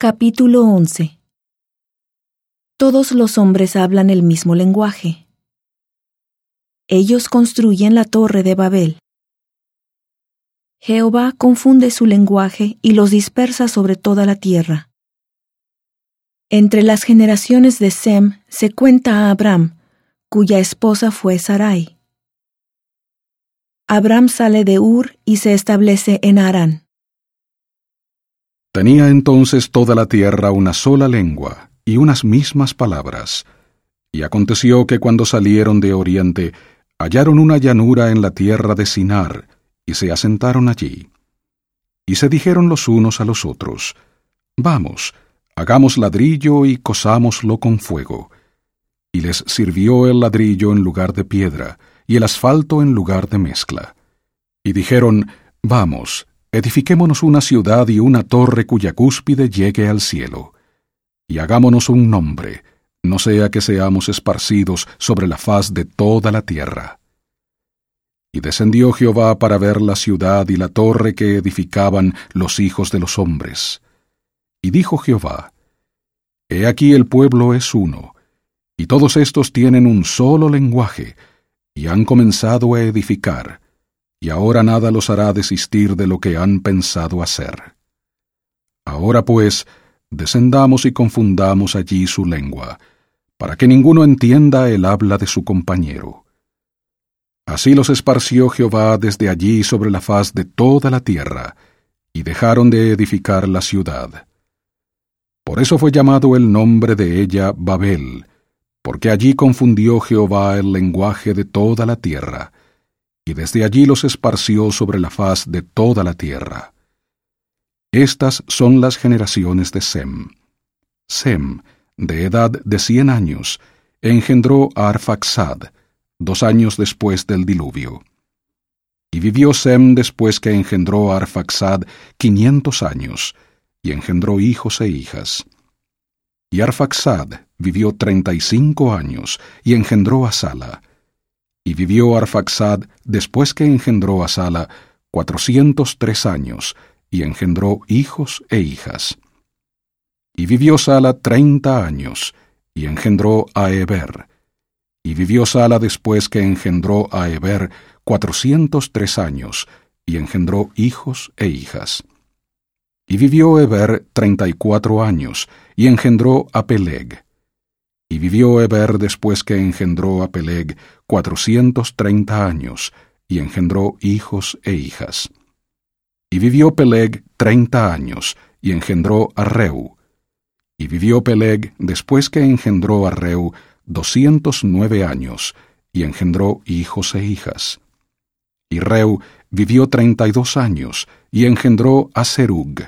Capítulo 11 Todos los hombres hablan el mismo lenguaje. Ellos construyen la torre de Babel. Jehová confunde su lenguaje y los dispersa sobre toda la tierra. Entre las generaciones de Sem se cuenta a Abraham, cuya esposa fue Sarai. Abraham sale de Ur y se establece en Harán. Tenía entonces toda la tierra una sola lengua y unas mismas palabras. Y aconteció que cuando salieron de oriente, hallaron una llanura en la tierra de Sinar, y se asentaron allí. Y se dijeron los unos a los otros, Vamos, hagamos ladrillo y cosámoslo con fuego. Y les sirvió el ladrillo en lugar de piedra, y el asfalto en lugar de mezcla. Y dijeron, Vamos, edifiquémonos una ciudad y una torre cuya cúspide llegue al cielo, y hagámonos un nombre, no sea que seamos esparcidos sobre la faz de toda la tierra. Y descendió Jehová para ver la ciudad y la torre que edificaban los hijos de los hombres. Y dijo Jehová, He aquí el pueblo es uno, y todos estos tienen un solo lenguaje, y han comenzado a edificar, y ahora nada los hará desistir de lo que han pensado hacer. Ahora pues, descendamos y confundamos allí su lengua, para que ninguno entienda el habla de su compañero. Así los esparció Jehová desde allí sobre la faz de toda la tierra, y dejaron de edificar la ciudad. Por eso fue llamado el nombre de ella Babel, porque allí confundió Jehová el lenguaje de toda la tierra, y desde allí los esparció sobre la faz de toda la tierra. Estas son las generaciones de Sem. Sem, de edad de cien años, engendró a Arfaxad, dos años después del diluvio. Y vivió Sem después que engendró a Arfaxad quinientos años, y engendró hijos e hijas. Y Arfaxad vivió treinta y cinco años, y engendró a Sala, y vivió Arfaxad después que engendró a Sala cuatrocientos tres años, y engendró hijos e hijas. Y vivió Sala treinta años, y engendró a Eber. Y vivió Sala después que engendró a Eber cuatrocientos tres años, y engendró hijos e hijas. Y vivió Eber treinta y cuatro años, y engendró a Peleg. Y vivió Eber después que engendró a Peleg cuatrocientos treinta años, y engendró hijos e hijas. Y vivió Peleg treinta años, y engendró a Reu. Y vivió Peleg después que engendró a Reu doscientos nueve años, y engendró hijos e hijas. Y Reu vivió treinta y dos años, y engendró a Serug.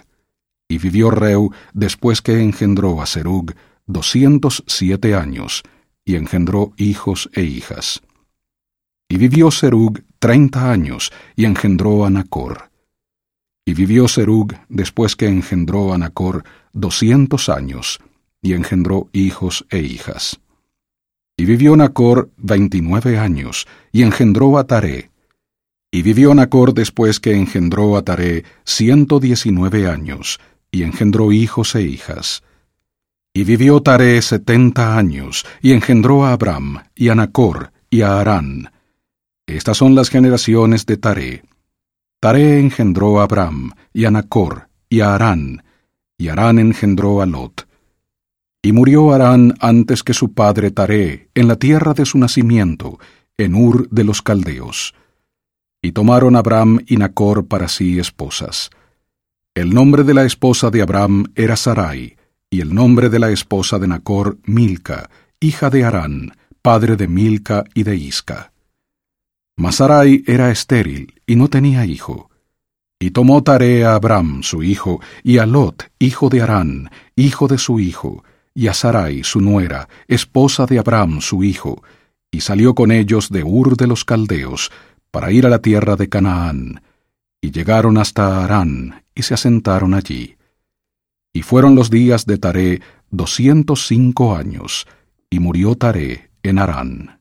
Y vivió Reu después que engendró a Serug doscientos siete años, y engendró hijos e hijas. Y vivió Serug treinta años, y engendró a Nacor. Y vivió Serug después que engendró a Nacor doscientos años, y engendró hijos e hijas. Y vivió Nacor veintinueve años, y engendró a Taré. Y vivió Nacor después que engendró a Taré ciento diecinueve años, y engendró hijos e hijas. Y vivió Taré setenta años, y engendró a Abram, y a Nacor, y a Harán. Estas son las generaciones de Taré. Taré engendró a Abram, y a Nacor, y a Harán, y Harán engendró a Lot. Y murió Harán antes que su padre Taré, en la tierra de su nacimiento, en Ur de los Caldeos. Y tomaron Abram y Nacor para sí esposas. El nombre de la esposa de Abram era Sarai, y el nombre de la esposa de Nacor, Milca, hija de Harán, padre de Milca y de Isca. Masarai era estéril y no tenía hijo. Y tomó tarea a Abram, su hijo, y a Lot, hijo de Harán, hijo de su hijo, y a Sarai, su nuera, esposa de Abram, su hijo, y salió con ellos de Ur de los Caldeos, para ir a la tierra de Canaán, y llegaron hasta Harán, y se asentaron allí. Y fueron los días de Taré doscientos cinco años, y murió Taré en Harán.